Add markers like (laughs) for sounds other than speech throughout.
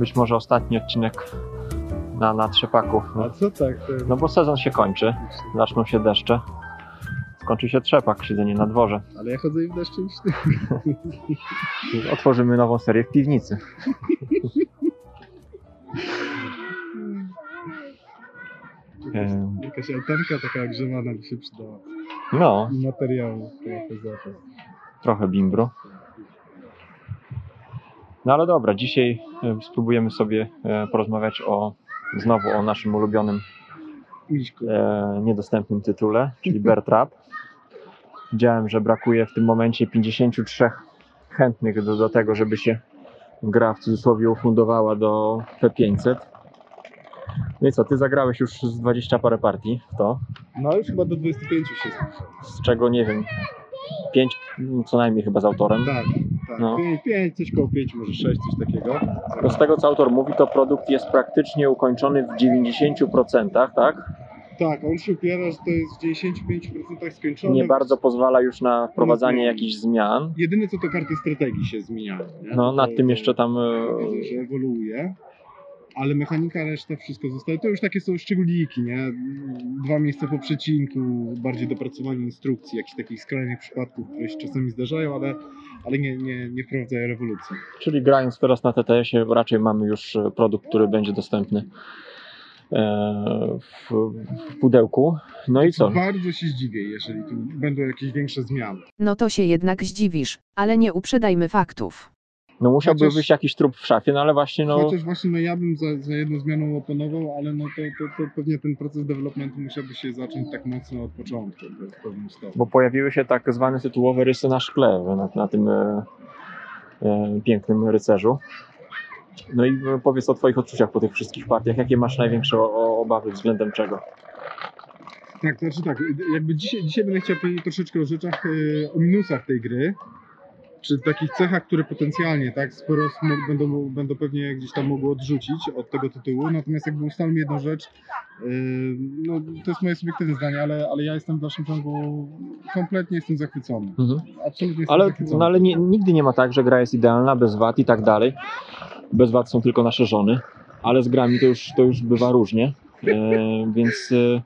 być może ostatni odcinek na, na trzepaku. A co tak? To... No bo sezon się kończy, zaczną się deszcze. Skończy się trzepak, siedzenie na dworze. Ale ja chodzę i w deszczu i (laughs) Otworzymy nową serię w piwnicy. (laughs) Em, Jakaś altanka taka grzewana by się przydała. No, I materiału trochę za to. trochę bimbru. No ale dobra, dzisiaj e, spróbujemy sobie e, porozmawiać o znowu o naszym ulubionym e, niedostępnym tytule, czyli Bear Trap. Widziałem, że brakuje w tym momencie 53 chętnych do, do tego, żeby się gra w cudzysłowie ufundowała do P500. No i co, ty zagrałeś już z 20 parę partii w to, No już chyba do 25 się zbliża. z czego nie wiem, 5 co najmniej chyba z autorem. Tak, tak. No. 5, 5, coś koło 5, może 6, coś takiego. No z tego co autor mówi, to produkt jest praktycznie ukończony w 90%, tak? Tak, on się upiera, że to jest w 95% skończone. Nie bardzo pozwala już na wprowadzanie No, jakichś zmian. Jedyne co to karty strategii się zmieniają. Nie? No To- nad tym to- jeszcze tam e, Widzę, że ewoluuje. Ale mechanika, reszta, wszystko zostaje. To już takie są szczególniki, nie? Dwa miejsca po przecinku, bardziej dopracowanie instrukcji, jakichś takich skrajnych przypadków, które się czasami zdarzają, ale, ale nie, nie, nie wprowadzają rewolucji. Czyli grając teraz na TTS-ie raczej mamy już produkt, który będzie dostępny e, w, w pudełku. No i co? Bardzo się zdziwię, jeżeli tu będą jakieś większe zmiany. No to się jednak zdziwisz, ale nie uprzedzajmy faktów. No musiałby Chociaż- wyjść jakiś trup w szafie, no ale właśnie no Chociaż właśnie no ja bym za, za jedną zmianą oponował, ale no to, to, to pewnie ten proces developmentu musiałby się zacząć tak mocno od początku, bo pojawiły się tak zwane tytułowe rysy na szkle na, na tym e, e, pięknym rycerzu. No i e, powiedz o Twoich odczuciach po tych wszystkich partiach. Jakie masz największe o, o obawy względem czego? Tak, to znaczy tak, jakby dzisiaj, dzisiaj będę chciał powiedzieć troszeczkę o rzeczach, e, o minusach tej gry, czy takich cechach, które potencjalnie, tak, sporo będą, będą pewnie gdzieś tam mogły odrzucić od tego tytułu, natomiast jakby ustalmy jedną rzecz, e, no to jest moje subiektywne zdanie, ale, ale ja jestem w dalszym ciągu, kompletnie jestem zachwycony, absolutnie jestem Ale, zachwycony. no, ale nie, nigdy nie ma tak, że gra jest idealna, bez wad i tak dalej. Bez wad są tylko nasze żony, ale z grami to już, to już bywa różnie. E, więc, e,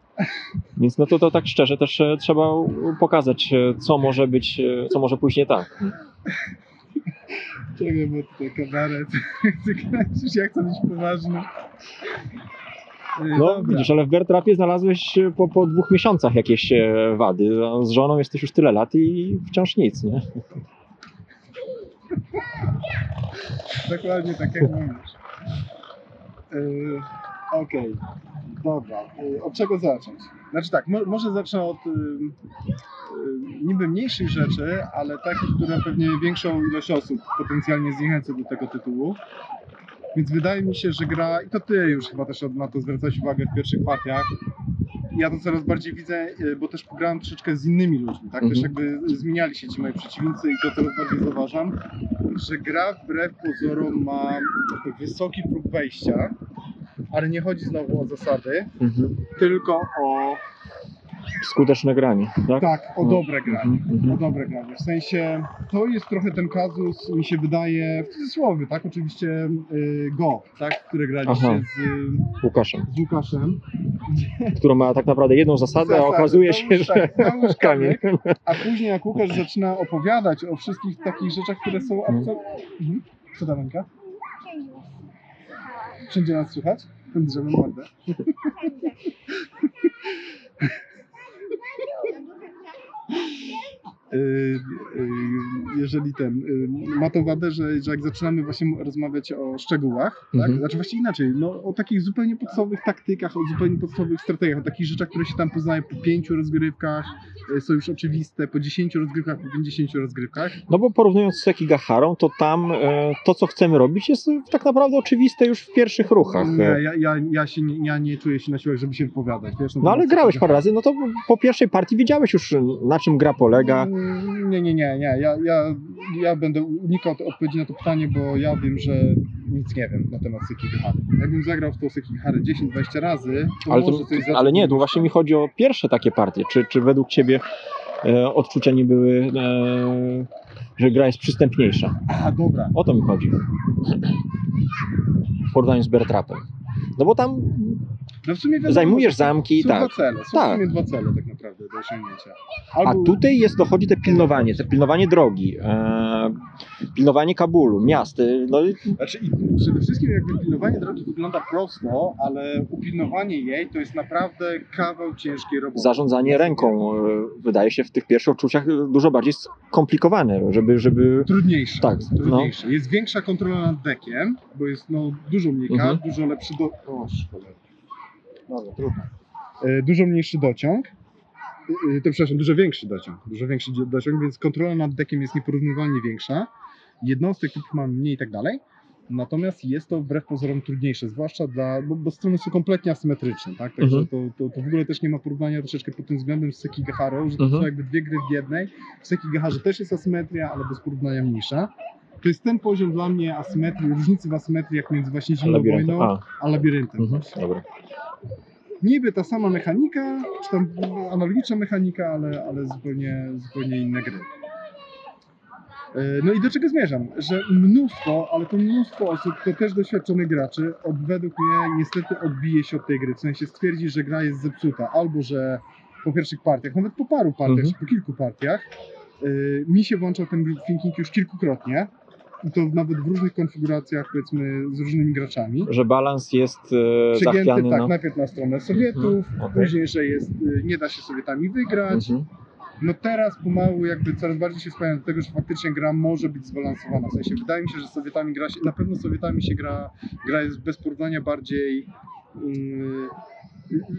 więc no to, to tak szczerze też e, trzeba pokazać, co może być, co może pójść nie tak. Czekaj, bo tutaj kabaret, (laughs) chcę kręcić, ja chcę być poważny. E, No dobra. widzisz, ale w Bertrapie znalazłeś po, po dwóch miesiącach jakieś wady. Z żoną jesteś już tyle lat i wciąż nic, nie? Dokładnie tak jak mówisz. Yy, Okej, dobra. Yy, od czego zacząć? Znaczy tak, mo- może zacznę od yy, yy, niby mniejszych rzeczy, ale takich, które pewnie większą ilość osób potencjalnie zniechęcą do tego tytułu. Więc wydaje mi się, że gra, i to ty już chyba też na to zwracałeś uwagę w pierwszych partiach, ja to coraz bardziej widzę, yy, bo też pograłem troszeczkę z innymi ludźmi, tak? Też Mhm. jakby zmieniali się ci moi przeciwnicy i to coraz bardziej zauważam że gra wbrew pozorom ma wysoki próg wejścia, ale nie chodzi znowu o zasady, Mhm. tylko o Skuteczne granie, tak? tak, o dobre granie. Mhm, mhm. O dobre granie. W sensie to jest trochę ten kazus, mi się wydaje, w cudzysłowie, tak? Oczywiście y, Go, tak? Które graliście Aha. z, Łukaszem, z Łukaszem. (laughs) który ma tak naprawdę jedną zasadę, a okazuje się, już że tak, (laughs) kamień. A później jak Łukasz zaczyna opowiadać o wszystkich takich rzeczach, które są absolutnie... Mhm. Co tam, Anka? Wszędzie nas słychać? Drzemy mordę. (laughs) Y, y, jeżeli ten, y, ma to wadę, że, że jak zaczynamy właśnie rozmawiać o szczegółach, tak? Mhm. znaczy właśnie inaczej, no, o takich zupełnie podstawowych taktykach, o zupełnie podstawowych strategiach, o takich rzeczach, które się tam poznaje po pięciu rozgrywkach, y, są już oczywiste, po 10 rozgrywkach, po 50 rozgrywkach. No bo porównując z Sekigaharą, to tam e, to, co chcemy robić, jest tak naprawdę oczywiste już w pierwszych ruchach. Nie, ja, ja, ja, się nie, ja nie czuję się na siłach, żeby się wypowiadać. Wiesz, No ale grałeś parę razy, no to po pierwszej partii wiedziałeś już na czym gra polega. Nie, nie, nie, nie. Ja, ja, ja będę unikał od- odpowiedzi na to pytanie, bo ja wiem, że nic nie wiem na temat Sekigahary. Jakbym zagrał w tą Sekigaharę 10-20 razy, to Ale, może to, coś ale nie, tu właśnie mi chodzi o pierwsze takie partie. Czy, czy według ciebie e, odczucia nie były, e, że gra jest przystępniejsza? A, dobra. O to mi chodzi. w porównaniu z Bear Trapem. No bo tam No wiadomo, zajmujesz zamki, są tak. dwa cele, są Tak. w sumie dwa cele tak naprawdę do osiągnięcia. A Albo- tutaj jest, dochodzi te pilnowanie, te pilnowanie drogi, e, pilnowanie Kabulu, miast. e, No, Znaczy, przede wszystkim jakby pilnowanie drogi wygląda prosto, ale upilnowanie jej to jest naprawdę kawał ciężkiej roboty. zarządzanie ręką e, wydaje się w tych pierwszych odczuciach dużo bardziej skomplikowane, żeby, żeby Trudniejsze. Tak, jest, trudniejsze. Jest większa kontrola nad dekiem, bo jest no, dużo mniej kar, Mhm. dużo lepszy do... O, szkoda. Dobra, trudno. E, dużo mniejszy dociąg. E, e, to przepraszam, dużo większy dociąg. Dużo większy dzie- dociąg, więc kontrola nad dekiem jest nieporównywalnie większa. Jednostek typów mamy mniej i tak dalej. Natomiast jest to wbrew pozorom trudniejsze, zwłaszcza dla, bo, bo strony są kompletnie asymetryczne, tak? Także Mhm. to, to, to w ogóle też nie ma porównania troszeczkę pod tym względem z Sekigahara, że to Mhm. są jakby dwie gry w jednej. W Sekigaharze też jest asymetria, ale bez porównania mniejsza. To jest ten poziom dla mnie asymetrii, różnicy w asymetrii, jak między właśnie Zimną. Wojną A, a labiryntem. mhm, dobra. Niby ta sama mechanika, czy tam analogiczna mechanika, ale, ale zupełnie, zupełnie inne gry. E, No i do czego zmierzam? Że mnóstwo, ale to mnóstwo osób, to też doświadczonych graczy, od, według mnie niestety odbije się od tej gry. W sensie stwierdzi, że gra jest zepsuta, albo że po pierwszych partiach, nawet po paru partiach, Mhm. czy po kilku partiach, y, mi się włączał ten thinking już kilkukrotnie. I to nawet w różnych konfiguracjach, powiedzmy, z różnymi graczami. Że balans jest e, Przegięty zachwiany tak, na... najpierw na stronę Sowietów, Mhm, okej. później, że jest, y, nie da się Sowietami wygrać. Mhm. No teraz pomału jakby coraz bardziej się skłaniam do tego, że faktycznie gra może być zbalansowana. W sensie wydaje mi się, że Sowietami gra się, na pewno Sowietami się gra, gra jest bez porównania bardziej, yy,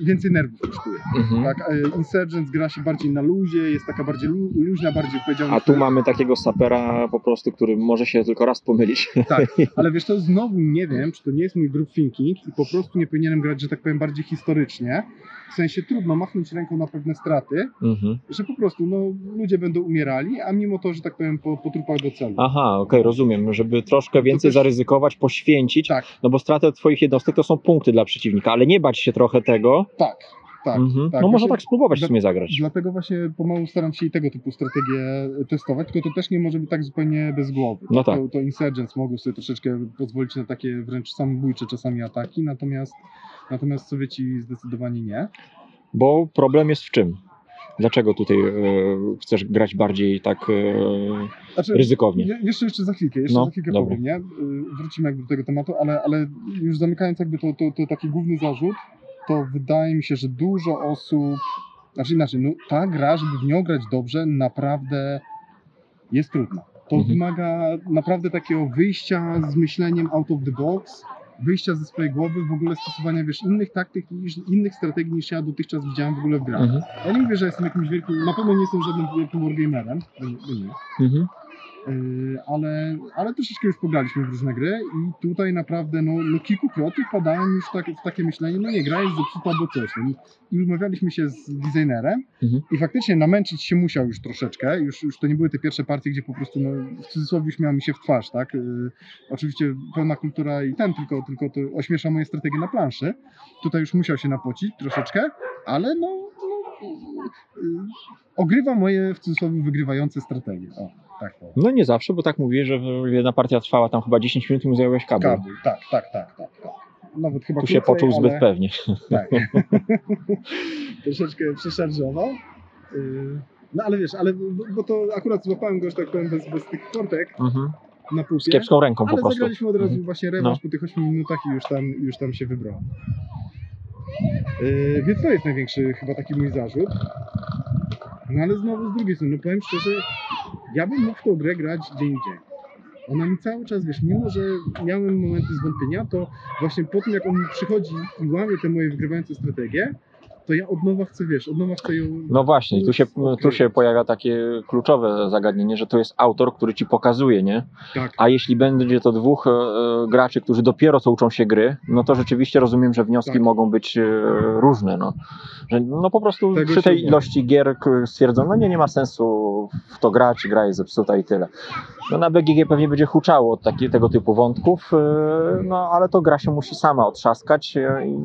więcej nerwów kosztuje. Mhm. Tak, e, Insurgents gra się bardziej na luzie, jest taka bardziej lu, luźna, bardziej powiedziałbym. A tu mamy takiego sapera po prostu, który może się tylko raz pomylić. Tak, (laughs) ale wiesz, to znowu nie wiem, czy to nie jest mój group thinking i po prostu nie powinienem grać, że tak powiem, bardziej historycznie. W sensie trudno machnąć ręką na pewne straty, Mhm. że po prostu no, ludzie będą umierali, a mimo to, że tak powiem, po, po trupach do celu. Aha, okej, rozumiem, żeby troszkę więcej też- zaryzykować, poświęcić, Tak, no bo stratę twoich jednostek to są punkty dla przeciwnika, ale nie bać się trochę tego. Tak, tak. Mhm. tak. no można tak spróbować w sumie zagrać. Dlatego właśnie pomału staram się i tego typu strategie testować, tylko to też nie może być tak zupełnie bez głowy. No tak. To, to Insurgents mogą sobie troszeczkę pozwolić na takie wręcz samobójcze czasami ataki, natomiast, natomiast Sowieci zdecydowanie nie. Bo problem jest w czym? Dlaczego tutaj e, chcesz grać bardziej tak e, Znaczy, ryzykownie? Je, jeszcze, jeszcze za chwilkę, jeszcze No, za chwilkę dobra. powiem, nie? Y, Wrócimy jakby do tego tematu, ale, ale już zamykając jakby to, to, to taki główny zarzut, to wydaje mi się, że dużo osób, znaczy inaczej, no ta gra, żeby w nią grać dobrze, naprawdę jest trudna. To Mhm. wymaga naprawdę takiego wyjścia z myśleniem out of the box, wyjścia ze swojej głowy, w ogóle stosowania, wiesz, innych taktyk, niż, innych strategii niż ja dotychczas widziałem w ogóle w grach. Mhm. Ja nie mówię, że jestem jakimś wielkim, na pewno nie jestem żadnym wielkim wargamerem, bo nie, bo nie. Mhm. Yy, ale, ale troszeczkę już pograliśmy w różne gry i tutaj naprawdę no, no kilkukrotnie wpadałem już tak, w takie myślenie, no nie, gra jest zepsuta albo coś. No, I umawialiśmy się z designerem Mhm. i faktycznie namęczyć się musiał już troszeczkę, już, już to nie były te pierwsze partie, gdzie po prostu no, w cudzysłowie śmiał mi się w twarz, tak? Yy, oczywiście pełna kultura i ten, tylko, tylko to ośmiesza moje strategie na planszy. Tutaj już musiał się napocić troszeczkę, ale no, ogrywa moje w cudzysłowie wygrywające strategie. O, tak. No nie zawsze, bo tak mówię, że jedna partia trwała tam chyba 10 minut i mu zająłeś kabel. Kabel, tak, tak, tak, tak, tak. Nawet chyba Tu się krócej, poczuł zbyt ale, pewnie. Tak. (laughs) (laughs) Troszeczkę przeszarżował. Yy, No ale wiesz, ale bo, to akurat złapałem go, że tak powiem, bez, bez tych portek Mhm. na pupie. Z kiepską ręką po ale prostu. zagraliśmy od razu Mhm. właśnie rewanż po tych 8 minutach i już tam, już tam się wybrał. Yy, więc to jest największy chyba taki mój zarzut. No ale znowu z drugiej strony, no powiem szczerze, ja bym mógł w tą grę grać dzień dzień. Ona mi cały czas, wiesz, mimo że miałem momenty zwątpienia, to właśnie po tym jak on mi przychodzi i łamie te moje wygrywające strategie, to ja od nowa chcę, wiesz, od nowa chcę ją... No właśnie, tu się, tu się pojawia takie kluczowe zagadnienie, że to jest autor, który ci pokazuje, nie? Tak, A jeśli będzie to dwóch e, graczy, którzy dopiero co uczą się gry, no to rzeczywiście rozumiem, że wnioski Tak. mogą być e, różne. No. Że, no po prostu Tego przy tej ilości gier k- stwierdzono, no nie, nie ma sensu w to grać, gra jest zepsuta i tyle. No na BGG pewnie będzie huczało od taki, tego typu wątków, e, no ale to gra się musi sama otrzaskać e, i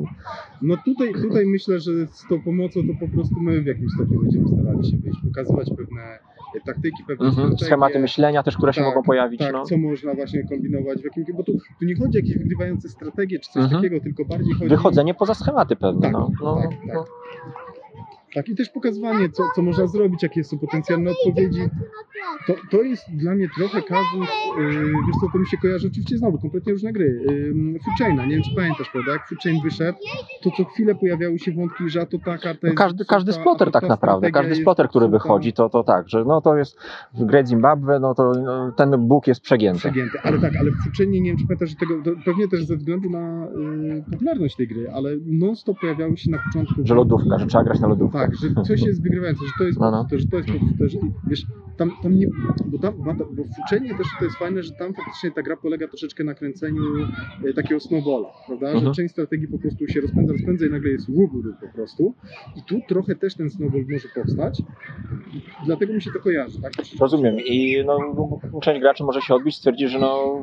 no tutaj, tutaj myślę, że z tą pomocą to po prostu my w jakimś stopniu będziemy starali się wyjść, pokazywać pewne taktyki, pewne Mhm. Schematy myślenia też, które się Tak, mogą pojawić. Tak, no. co można właśnie kombinować, w jakim, bo tu, tu nie chodzi o jakieś wygrywające strategie czy coś Mhm. takiego, tylko bardziej chodzi Wychodzenie poza schematy pewne. Tak, no. No, tak, tak. No. Tak, i też pokazywanie, co, co można zrobić, jakie są potencjalne odpowiedzi. To, to jest dla mnie trochę kazus, yy, wiesz co, to mi się kojarzy oczywiście znowu, kompletnie różne gry. Yy, Food Chaina, nie wiem czy pamiętasz, prawda, jak Food Chain wyszedł, to co chwilę pojawiały się wątki, że a to ta karta No jest każdy, każdy a to tak ta naprawdę, każdy jest splotter, który wychodzi, to, to tak, że no to jest w grę Zimbabwe, no to no, ten Bóg jest przegięty. przegięty. Ale tak, ale w uczeniu nie wiem, czy pamiętasz, że tego, to pewnie też ze względu na y, popularność tej gry, ale non-stop pojawiały się na początku. Że lodówka, że trzeba grać na lodówkę. Tak, że coś jest wygrywające, że to jest No, no. że to jest że wiesz, tam, tam nie, bo tam, bo w uczeniu też to jest fajne, że tam faktycznie ta gra polega troszeczkę na kręceniu e, takiego snowballa, prawda, Mhm. że część strategii po prostu się rozpędza, rozpędza i nagle jest łubu po prostu i tu trochę też ten snowball może powstać, dlatego mi się to kojarzy, tak? Rozumiem. I no, część graczy może się odbić, stwierdzić, że no,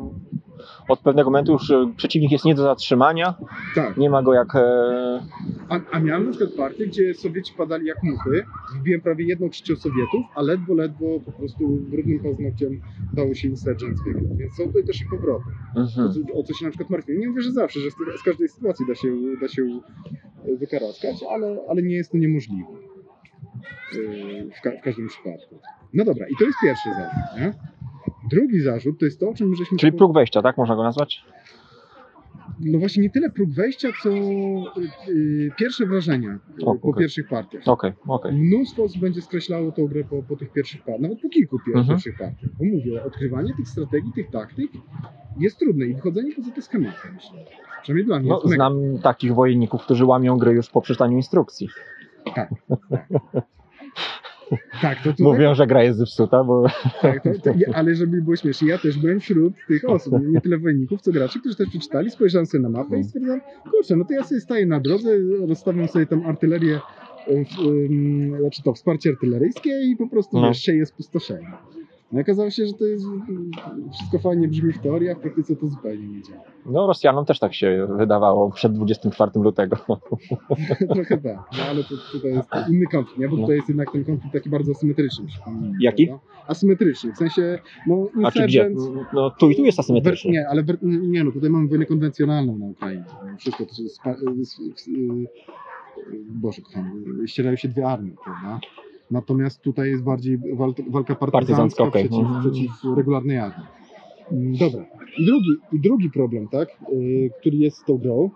od pewnego momentu już e, przeciwnik jest nie do zatrzymania, Tak. nie ma go jak... E, A, a miałem na przykład partię, gdzie Sowieci padali jak muchy, wbiłem prawie jedną trzecią Sowietów, a ledwo, ledwo po prostu brudnym paznokciem dało się Insurgents wygrać, więc są tutaj też i powroty. O mhm. co, o co się na przykład martwię. Nie mówię, że zawsze, że z, każdej sytuacji da się, da się wykaraskać, ale, ale nie jest to niemożliwe. W, ka w każdym przypadku. No dobra, i to jest pierwszy zarzut, nie? Drugi zarzut to jest to, o czym żeśmy... Czyli próg wejścia, tak można go nazwać? No właśnie nie tyle próg wejścia, co yy, pierwsze wrażenia O, po okej. pierwszych partiach. Okej, okej. Mnóstwo osób będzie skreślało tą grę po, po tych pierwszych partiach, nawet po kilku pier- Mhm. pierwszych partiach. Bo mówię, odkrywanie tych strategii, tych taktyk jest trudne i wychodzenie poza te schematy, myślę. Przynajmniej dla mnie No, jest mega. znam takich wojenników, którzy łamią gry już po przeczytaniu instrukcji. Tak, to tutaj, Mówią, że gra jest zepsuta, bo tak, to, to, ale żeby było śmiesznie, ja też byłem wśród tych osób, nie, tyle wojenników, co graczy, którzy też przeczytali, spojrzałem sobie na mapę i stwierdzam, kurczę, no to ja sobie staję na drodze, rozstawiam sobie tam artylerię, e, w, ym, znaczy to wsparcie artyleryjskie i po prostu No. wiesz, spustoszenie. No okazało się, że to jest wszystko fajnie brzmi w teorii, a w praktyce to zupełnie nie działa. no, Rosjanom też tak się wydawało przed 24 lutego. (laughs) Trochę tak, no ale to, tutaj jest inny konflikt, nie? bo No. tutaj jest jednak ten konflikt taki bardzo asymetryczny. Jaki? Asymetryczny, w sensie, no A czy gdzie? No tu i tu jest asymetrycznie. Wer- Nie, ale nie no, tutaj mamy wojnę konwencjonalną na Ukrainie. Wszystko to jest. Boże, kochany, ścierają się dwie armie, prawda? Natomiast tutaj jest bardziej walka, Partyzancka, okej. przeciw, Mhm. przeciw regularnej armii. Mm, Dobra. I drugi, i drugi problem, tak, y, który jest z tą grą.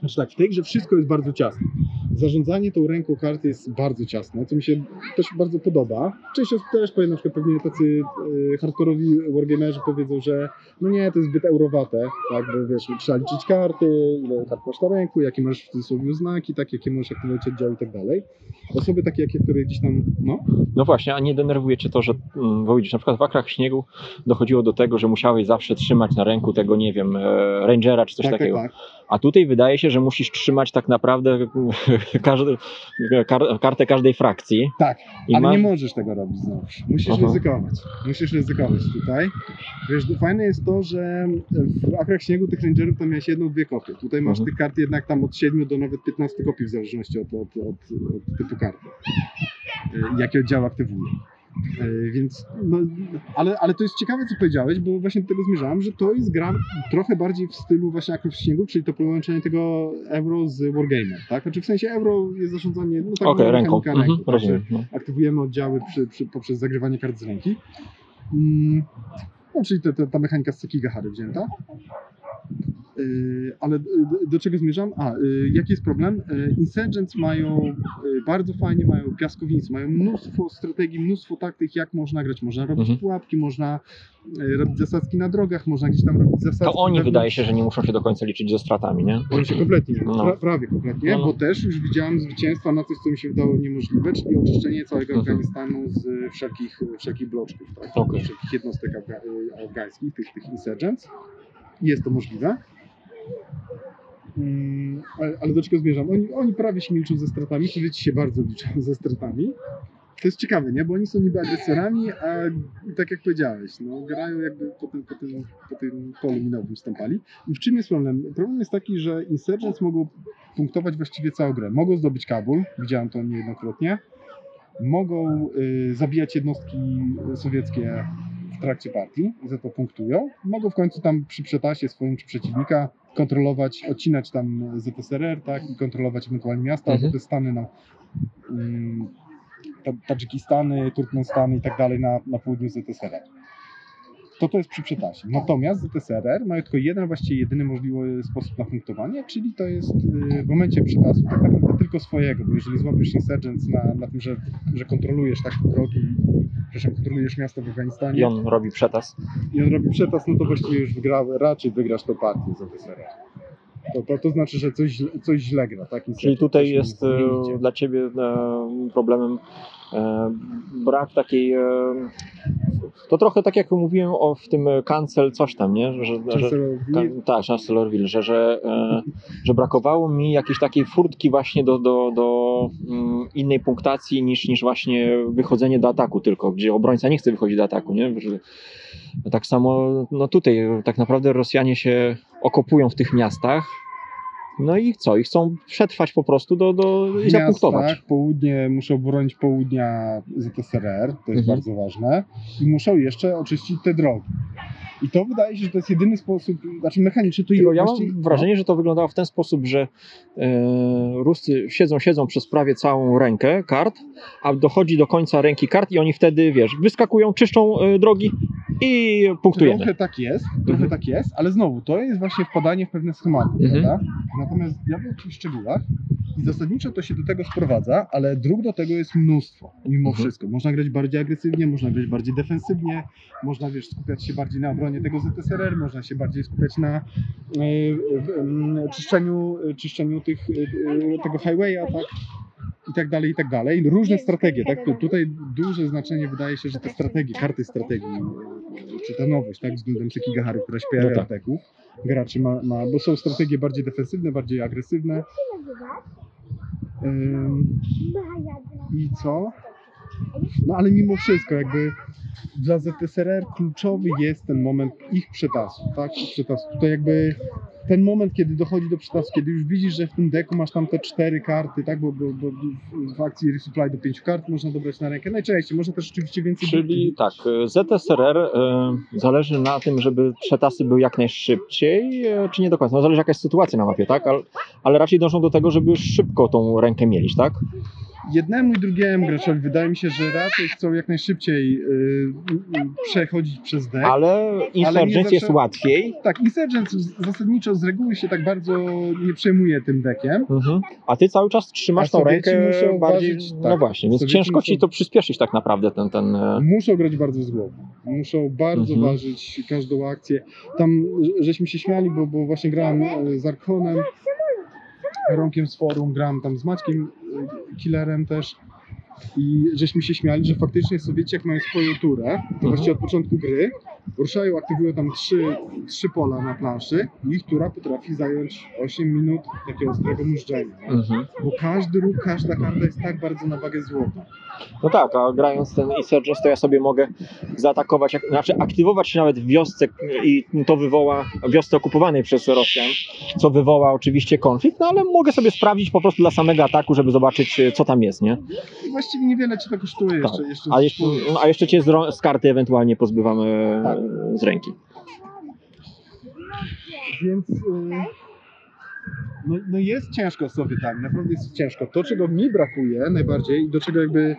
Znaczy tak, w tej grze wszystko jest bardzo ciasne. Zarządzanie tą ręką karty jest bardzo ciasne, co mi się też bardzo podoba. Część osób też powie, na przykład pewnie tacy y, hardkorowi wargamerzy powiedzą, że no nie, to jest zbyt eurowate, tak, bo wiesz, trzeba liczyć karty, ile kart masz na ręku, jakie masz w cudzysłowie znaki, tak, jakie możesz aktywować oddział i tak dalej. Osoby takie, jakie, które gdzieś tam, no, No właśnie, a nie denerwuje cię to, że mm, bo widzisz, na przykład w akrach śniegu dochodziło do tego, że musiałeś zawsze trzymać na ręku tego, nie wiem, e, rangera czy coś tak, tak, takiego. tak. A tutaj wydaje się, że musisz trzymać tak naprawdę każdy, kar, kartę każdej frakcji. Tak, I ale ma- nie możesz tego robić znowu. Musisz Aha. ryzykować. Musisz ryzykować tutaj. Wiesz, fajne jest to, że w akrach śniegu tych rangerów tam miałeś jedną, dwie kopie. Tutaj masz Mhm. tych kart jednak tam od 7 do nawet 15 kopii w zależności od, od, od, od typu karty. Y, Jakie oddział aktywuje. Y, Więc, no, ale, ale to jest ciekawe, co powiedziałeś, bo właśnie do tego zmierzałem, że to jest gra trochę bardziej w stylu właśnie Akrów Śniegu, czyli to połączenie tego euro z Wargamer, tak? Znaczy w sensie euro jest zarządzanie, no tak, była ręką. Mhm, tak, rozumiem. No. aktywujemy oddziały przy, przy, poprzez zagrywanie kart z ręki. Mm, no, czyli te, te, ta mechanika z Sekigahary wzięta. Yy, ale do, do czego zmierzam? A, yy, jaki jest problem? Insurgents mają bardzo fajnie, mają piaskownicy, mają mnóstwo strategii, mnóstwo taktyk, jak można grać. Można robić Mhm. pułapki, można robić zasadzki na drogach, można gdzieś tam robić zasadzki. To oni wydaje się, że nie muszą się do końca liczyć ze stratami, nie? oni się kompletnie nie No. pra, prawie kompletnie, No, no. bo też już widziałem zwycięstwa na coś, co mi się wydało niemożliwe, czyli oczyszczenie całego Mhm. Afganistanu z y, wszelkich, wszelkich bloczków, tak? Okej. wszelkich jednostek afga y, afgańskich, tych, tych insurgents. Jest to możliwe. Mm, ale, ale do czego zmierzam? Oni, oni prawie się nie liczą ze stratami, Sowieci się bardzo liczą ze stratami. to jest ciekawe, nie? Bo oni są niby agresorami, a tak jak powiedziałeś, no, grają jakby po tym, po tym, po tym polu minowym stąpali. I w czym jest problem? Problem jest taki, że Insurgents mogą punktować właściwie całą grę. Mogą zdobyć Kabul, widziałem to niejednokrotnie. Mogą y, zabijać jednostki sowieckie w trakcie partii i za to punktują. Mogą w końcu tam przy przetasie swoim czy przeciwnika kontrolować, odcinać tam ZSRR, tak, i kontrolować ewentualnie miasta, Mhm. albo te stany na Ta- Tadżykistany, Turkmenstany i tak dalej na, na południu ZSRR. To to jest przy przetasie. Natomiast ZSRR mają tylko jeden, właściwie jedyny możliwy sposób na punktowanie, czyli to jest y, w momencie przetasu tak naprawdę tylko swojego, bo jeżeli złapiesz Insurgents na, na tym, że, że kontrolujesz tak drogi, przepraszam, kontrolujesz miasto w Afganistanie I on robi przetas. i on robi przetas, no to właściwie już wygra, raczej wygrasz tą partię ZSRR. To, to, to znaczy, że coś, źle- coś źle gra, tak? Czyli tutaj jest zmienicie. dla Ciebie e, problemem brak takiej. E, to trochę tak jak mówiłem o w tym cancel coś tam, nie? Że, że, tak, Chancellorville, że, że, e, że brakowało mi jakiejś takiej furtki właśnie do, do, do mm, innej punktacji niż, niż właśnie wychodzenie do ataku tylko, gdzie obrońca nie chce wychodzić do ataku, nie? Tak samo no tutaj tak naprawdę Rosjanie się okopują w tych miastach, no i co? I chcą przetrwać po prostu do, do, i zapunktować. miastach, południe muszą bronić południa ZSRR, to jest Mhm. bardzo ważne, i muszą jeszcze oczyścić te drogi. I to wydaje się, że to jest jedyny sposób, znaczy mechanicznie to Tylko ja mam wrażenie, że to wyglądało w ten sposób, że e, Ruscy siedzą, siedzą przez prawie całą rękę kart, a dochodzi do końca ręki kart i oni wtedy, wiesz, wyskakują, czyszczą e, drogi i punktujemy. Trochę tak jest, trochę Mhm. tak jest, ale znowu, to jest właśnie wpadanie w pewne schematy, Mhm. prawda? Natomiast diabeł tkwi w szczegółach i zasadniczo to się do tego sprowadza, ale dróg do tego jest mnóstwo, mimo Mhm. wszystko. Można grać bardziej agresywnie, można grać bardziej defensywnie, można, wiesz, skupiać się bardziej na obronie tego ZSRR, można się bardziej skupiać na e, w- em, czyszczeniu, czyszczeniu tych, e, e, tego highwaya, tak? I tak dalej, i tak dalej. Różne strategie, tak? Tu- Tutaj duże znaczenie wydaje się, że te strategie, karty strategii, czy ta nowość, tak? Względem Sekigahary, która się pojawia No tak. w deku graczy ma, ma, bo są strategie bardziej defensywne, bardziej agresywne. Ym, I co? No ale mimo wszystko, jakby dla ZSRR kluczowy jest ten moment ich przetasu, tak? Ich przetasu. Tutaj jakby ten moment, kiedy dochodzi do przetasu, kiedy już widzisz, że w tym deku masz tam te cztery karty, tak? Bo, bo, bo w- akcji resupply do pięciu kart można dobrać na rękę. Najczęściej, można też rzeczywiście więcej. Czyli tak, e, ZSRR e, zależy na tym, żeby przetasy były jak najszybciej, e, czy nie do końca? No zależy jaka jest sytuacja na mapie, tak? Ale, ale raczej dążą do tego, żeby szybko tą rękę mielić, tak? Jednemu i drugiemu graczowi wydaje mi się, że raczej chcą jak najszybciej y, y, przechodzić przez dek. Ale Insurgents zawsze- jest łatwiej. Tak, Insurgent zasadniczo z reguły się tak bardzo nie przejmuje tym dekiem. Mhm. A ty cały czas trzymasz tą rękę muszą bardziej. ważyć- no tak, właśnie, więc ciężko ci muszą- to przyspieszyć tak naprawdę ten. ten e, Muszą grać bardzo z głową. Muszą bardzo Mhm. ważyć każdą akcję. Tam że- żeśmy się śmiali, bo, bo właśnie grałem e, z Arkonem, Ronkiem z forum, grałem tam z Maćkiem Killerem też. I żeśmy się śmiali, że faktycznie Sowieci jak mają swoją turę, to Mhm. właściwie od początku gry ruszają, aktywują tam trzy, trzy pola na planszy i ich tura potrafi zająć 8 minut takiego ostrego mużdżenia. mhm. Bo każdy ruch, każda karta jest tak bardzo na wagę złota. No tak, a grając ten Insurgents, to ja sobie mogę zaatakować, znaczy aktywować się nawet w wiosce i to wywoła, wiosce okupowanej przez Rosjan, co wywoła oczywiście konflikt, no ale mogę sobie sprawdzić po prostu dla samego ataku, żeby zobaczyć, e, co tam jest, nie? I właściwie niewiele ci to kosztuje jeszcze. Tak. jeszcze A jeszcze, no, a jeszcze cię z, z karty ewentualnie pozbywamy e, Tak. z ręki. Więc y, no, no jest ciężko sobie tam, naprawdę jest ciężko. To, czego mi brakuje najbardziej i do czego jakby,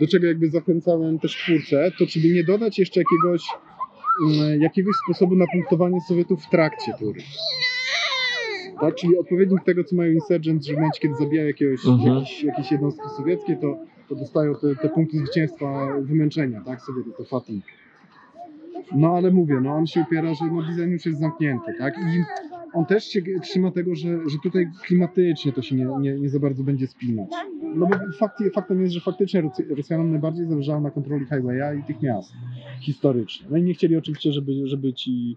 do czego jakby zachęcałem też twórcę, to żeby nie dodać jeszcze jakiegoś, mm, jakiegoś sposobu na punktowanie Sowietów w trakcie tury. Tak, czyli odpowiednik tego, co mają Insurgents, że w momencie, kiedy zabijają jakiegoś, Mhm. jakieś, jakieś jednostki sowieckie, to, to dostają te, te punkty zwycięstwa wymęczenia, tak, Sowietów, to fatigue. No ale mówię, no on się upiera, że no design już jest zamknięty, tak? I on też się trzyma tego, że, że tutaj klimatycznie to się nie, nie, nie za bardzo będzie spinać. No bo fakt, faktem jest, że faktycznie Rosjanom najbardziej zależało na kontroli highwaya i tych miast historycznie. No i nie chcieli oczywiście, żeby, żeby ci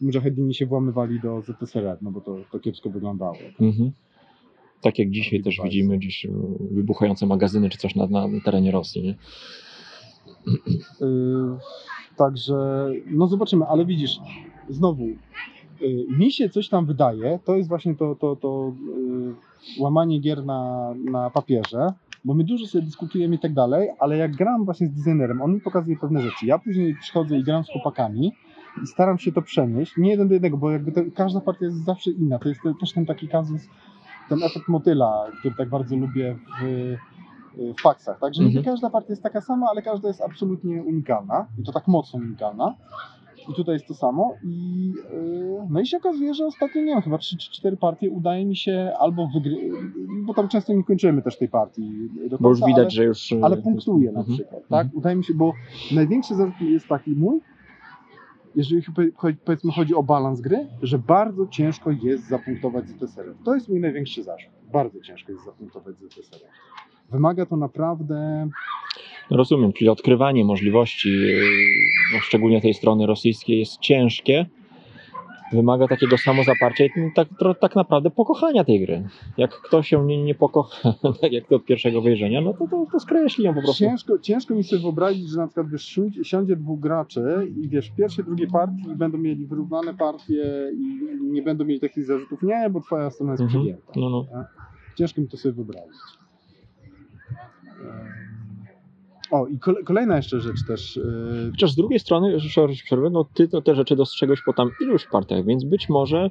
mujahedini się włamywali do ZSRR, no bo to, to kiepsko wyglądało. Mhm. Tak jak dzisiaj też Bardzo. widzimy gdzieś e, wybuchające magazyny czy coś na, na terenie Rosji. Nie? Yy, Także, no zobaczymy, ale widzisz, znowu, mi się coś tam wydaje, to jest właśnie to, to, to yy, łamanie gier na, na papierze, bo my dużo sobie dyskutujemy i tak dalej, ale jak gram właśnie z designerem, on mi pokazuje pewne rzeczy. Ja później przychodzę i gram z chłopakami i staram się to przenieść, nie jeden do jednego, bo jakby to, każda partia jest zawsze inna. To jest te- też ten taki kazus, ten efekt motyla, który tak bardzo lubię w, w faksach. Także Mhm. nie każda partia jest taka sama, ale każda jest absolutnie unikalna i to tak mocno unikalna. I tutaj jest to samo. I, yy, no i się okazuje, że ostatnio, nie wiem, chyba 3 czy 4 partie udaje mi się albo wygryć, bo tam często nie kończymy też tej partii do Bo już końca, widać, ale, że już. e, ale punktuje na Mhm. przykład, tak? Udaje mi się, bo największy zarzut jest taki mój, jeżeli chodzi- powiedzmy chodzi o balans gry, że bardzo ciężko jest zapunktować ZSR. To jest mój największy zarzut. Bardzo ciężko jest zapunktować ZSR. Wymaga to naprawdę No Rozumiem, czyli odkrywanie możliwości, yy, no szczególnie tej strony rosyjskiej, jest ciężkie. Wymaga takiego samozaparcia i tak, tro- tak naprawdę pokochania tej gry. Jak ktoś się nie, nie pokocha, (laughs) tak jak to od pierwszego wejrzenia, no to, to, to skreśli ją po prostu. Ciężko, ciężko mi sobie wyobrazić, że na przykład wiesz, siądzie- dwóch graczy i wiesz, w pierwszej, drugiej partii będą mieli wyrównane partie i nie będą mieli takich zarzutów. Nie, bo twoja strona jest Mhm. przejęta. No, no. Ciężko mi to sobie wyobrazić. O, i kole- kolejna jeszcze rzecz też. yy, Chociaż z drugiej strony, przerwę, no ty to te rzeczy dostrzegłeś po tam iluś partiach, więc być może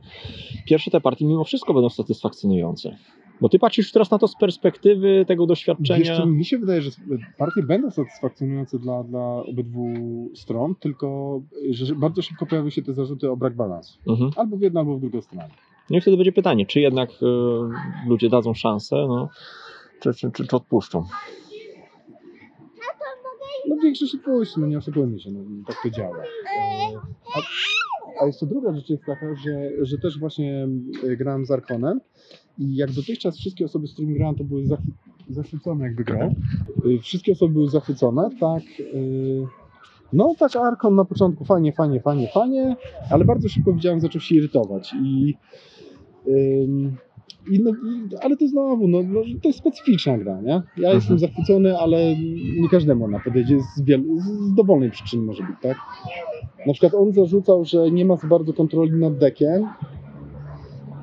pierwsze te partie mimo wszystko będą satysfakcjonujące. Bo ty patrzysz teraz na to z perspektywy tego Wiesz, doświadczenia. co, mi się wydaje, że partie będą satysfakcjonujące dla, dla obydwu stron, tylko że bardzo szybko pojawią się te zarzuty o brak balansu. Mhm. Albo w jedną, albo w drugą stronę. No i wtedy będzie pytanie, czy jednak e, ludzie dadzą szansę, no, czy, czy, czy, czy odpuszczą. No większość odpuści, no nie oszukujmy się, no tak to działa. E, A, a jeszcze druga rzecz jest taka, że, że też właśnie e, grałem z Arkonem i jak dotychczas wszystkie osoby, z którymi grałem, to były zachwy- zachwycone jakby grą. E, Wszystkie osoby były zachwycone, tak. No tak Arkon na początku fajnie, fajnie, fajnie, fajnie, ale bardzo szybko widziałem, zaczął się irytować i ym, i no, ale to znowu, no, no, to jest specyficzna gra, nie? Ja jestem zachwycony, ale nie każdemu ona podejdzie z, z dowolnej przyczyny może być, tak? Na przykład on zarzucał, że nie ma za bardzo kontroli nad dekiem,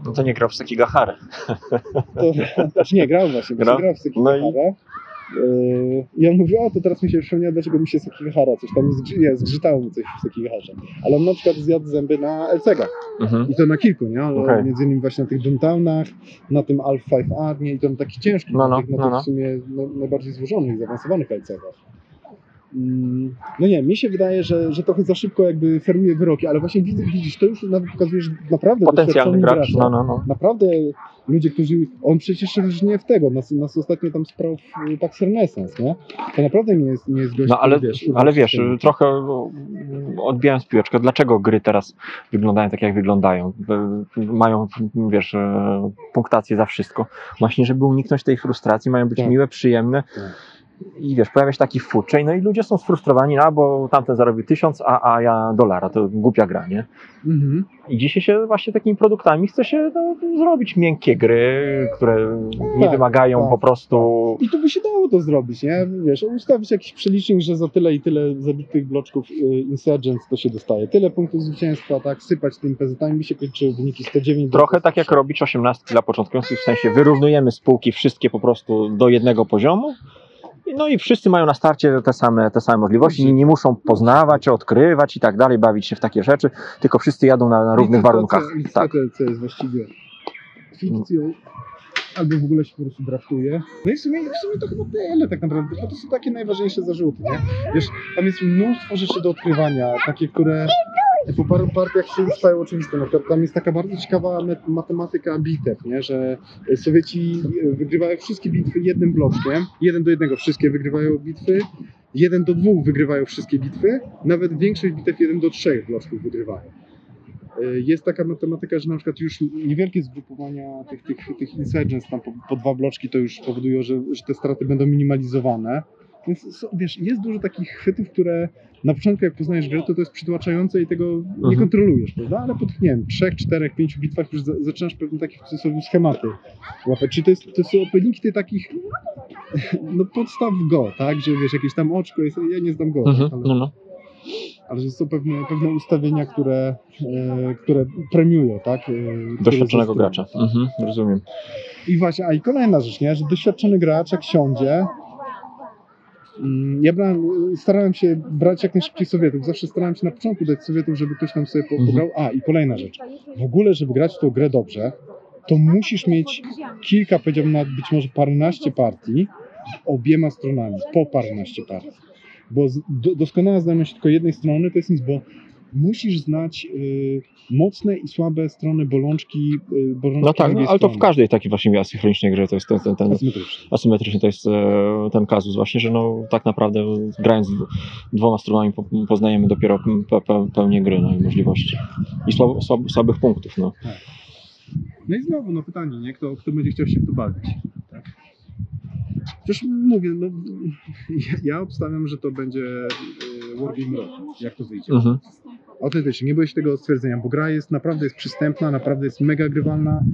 No to nie grał w Sekigahara. to, znaczy nie, grał właśnie, Grał? grał w No i- Sekihara. Yy, I on mówił, o to teraz mi się przypomniało, dlaczego mi się Sekihara, coś tam zgrzy- nie, zgrzytało mi coś w Sekiharze. Ale on na przykład zjadł zęby na LCG-ach. Mhm. I to na kilku, nie? Ale Okej. Między innymi właśnie na tych Downtownach, na tym Alpha 5R, nie? I to na takich ciężkich, No, no, na tych, no, tych no. w sumie no, najbardziej złożonych, zaawansowanych LCG-ach. Mm, No nie, mi się wydaje, że, że trochę za szybko jakby fermuje wyroki, ale właśnie widzisz, to już nawet pokazuje, że naprawdę Potencjalny gracz, gracze, no, no, no. Naprawdę ludzie, którzy. On przecież różnie w tego, nas, nas ostatnio tam sprał w Pax Renaissance, nie? To naprawdę nie jest, nie jest gość, No ale wiesz, ale wiesz, trochę no, odbijając piłeczkę, dlaczego gry teraz wyglądają tak, jak wyglądają? Mają, wiesz, e, punktację za wszystko. Właśnie, żeby uniknąć tej frustracji, mają być Tak. miłe, przyjemne. Tak. I wiesz, pojawia się taki fuczej, no i ludzie są sfrustrowani, no bo tamten zarobił tysiąc, a, a ja dolara, to głupia gra, nie? Mhm. I dzisiaj się właśnie takimi produktami chce się no, zrobić miękkie gry, które nie Tak, wymagają tak, po prostu I tu by się dało to zrobić, nie? Wiesz, ustawić jakiś przelicznik, że za tyle i tyle zabitych bloczków y, Insurgents to się dostaje. Tyle punktów zwycięstwa, tak? Sypać tym pezetami mi się kończyły wyniki 109 do Trochę tak jak 103. robić 18 dla początkujących, w sensie wyrównujemy spółki wszystkie po prostu do jednego poziomu. No i wszyscy mają na starcie te same, te same możliwości, nie, nie muszą poznawać, odkrywać i tak dalej, bawić się w takie rzeczy, tylko wszyscy jadą na, na równych Licytacja- warunkach. Tak. Licytacja, co jest właściwie fikcją, albo w ogóle się po prostu draftuje. No i w sumie, w sumie to chyba tyle tak naprawdę, bo to są takie najważniejsze zarzuty, nie? Wiesz, tam jest mnóstwo rzeczy do odkrywania, takie, które po paru partiach się już stają oczywiste. Na przykład tam jest taka bardzo ciekawa matematyka bitew, nie? że Sowieci wygrywają wszystkie bitwy jednym bloczkiem, jeden do jednego wszystkie wygrywają bitwy, jeden do dwóch wygrywają wszystkie bitwy, nawet większość bitew jeden do trzech bloczków wygrywają. Y, Jest taka matematyka, że na przykład już niewielkie zgrupowania tych, tych, tych insurgents tam po, po dwa bloczki to już powodują, że, że te straty będą minimalizowane. Więc wiesz, jest dużo takich chwytów, które na początku jak poznajesz grę, to to jest przytłaczające i tego nie Mhm. kontrolujesz, prawda? Ale po tych, nie wiem, trzech, czterech, pięciu bitwach już za, zaczynasz pewne takie w cudzysłowie schematy łapać. Czyli to, jest, to są odpowiedniki tych takich (laughs) no podstaw Go, tak? Że wiesz, jakieś tam oczko jest, ja nie znam Go, Mhm. ale, No, no. ale że są pewne, pewne ustawienia, które, e, które premiują, tak? E, Doświadczonego gracza. tak? Mhm, rozumiem. I właśnie, a i kolejna rzecz, nie? że doświadczony gracz jak siądzie, ja brałem, starałem się brać jak najszybciej Sowietów. Zawsze starałem się na początku dać Sowietów, żeby ktoś tam sobie Mhm. pograł. A, i kolejna rzecz. W ogóle, żeby grać w tą grę dobrze, to musisz mieć kilka, powiedziałbym nawet być może paręnaście partii z obiema stronami, po paręnaście partii. Bo doskonała znajomość tylko jednej strony to jest nic, bo musisz znać y, mocne i słabe strony bolączki, y, bolączki No tak, no, ale to w każdej takiej właśnie asynchronicznej grze to jest ten, ten, ten Asymetryczny. asymetryczny to jest e, ten kazus właśnie, że no tak naprawdę grając dw- dwoma stronami po, poznajemy dopiero pe, pe, pełnię gry no i możliwości. I słab, słab, słabych punktów, no. No i znowu no pytanie, nie? Kto, kto będzie chciał się w to bawić? Tak? Też mówię, no, ja, ja obstawiam, że to będzie y, Wargame roku, jak to wyjdzie. Mhm. Autentycznie, nie boję się tego stwierdzenia, bo gra jest naprawdę jest przystępna, naprawdę jest mega grywalna,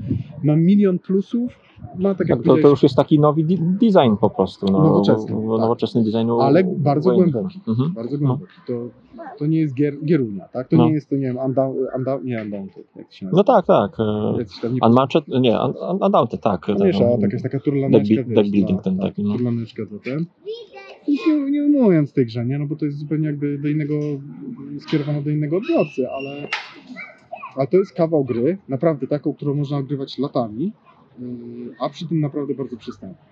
ma milion plusów, ma tak jak Tak, to, to już jest taki nowy design po prostu. No, Nowoczesny, no, tak. Nowoczesny design. Ale bardzo głęboki. Mhm. bardzo głęboki. To, to nie jest gier, gierunia, tak? To No. nie jest to, nie wiem, Undown, undown, nie Undaunted, jak się nazywa? No tak, tak. e, nie Unmatched, nie, un, un, Undaunted, tak. No a jakaś taka turlaneczka, deck, building tak, ten tak, taki, no. turlaneczka. Nic nie, nie ujmując tej grze, nie? No bo to jest zupełnie jakby do innego, skierowane do innego odbiorcy, ale, ale to jest kawał gry, naprawdę taką, którą można odgrywać latami, yy, a przy tym naprawdę bardzo przystępna.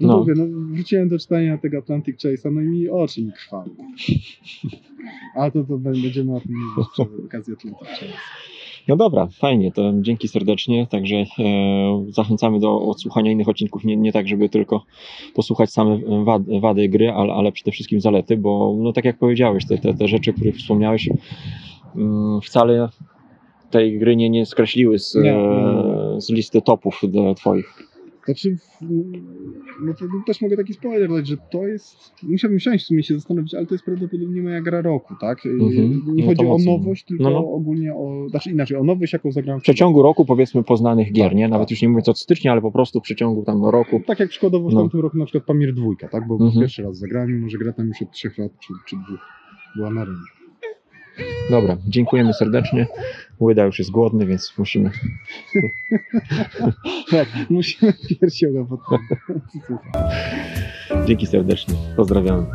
No, No. mówię, no wróciłem do czytania tego Atlantic Chase'a, no i mi oczy mi krwały. (laughs) A to, to będziemy o tym mówić przy okazji Atlantic Chase. No dobra, fajnie, to dzięki serdecznie. Także e, zachęcamy do odsłuchania innych odcinków. Nie, nie tak, żeby tylko posłuchać same wady, wady gry, ale, ale przede wszystkim zalety, bo no tak jak powiedziałeś, te, te, te rzeczy, o których wspomniałeś, mm, wcale tej gry nie, nie skreśliły z, Nie, e, z listy topów do twoich. Znaczy, no to też mogę taki spoiler dać, że to jest. Musiałbym siąść w sumie się zastanowić, ale to jest prawdopodobnie moja gra roku, tak? Mhm. Nie No chodzi o nowość, tylko No, no. ogólnie o. Znaczy inaczej, o nowość, jaką zagrałem W przeciągu roku powiedzmy poznanych gier, nie? Nawet tak. już nie mówiąc od stycznia, ale po prostu w przeciągu tam roku. Tak jak przykładowo w No. tamtym roku na przykład Pamir dwójka, tak? Bo Mhm. pierwszy raz zagrałem, mimo że gra tam już od trzech lat czy, czy dwóch była na rynku. Dobra, dziękujemy serdecznie. Łyda już jest głodny, więc musimy. (laughs) Tak, musimy piersioga pod Dzięki serdecznie. Pozdrawiamy.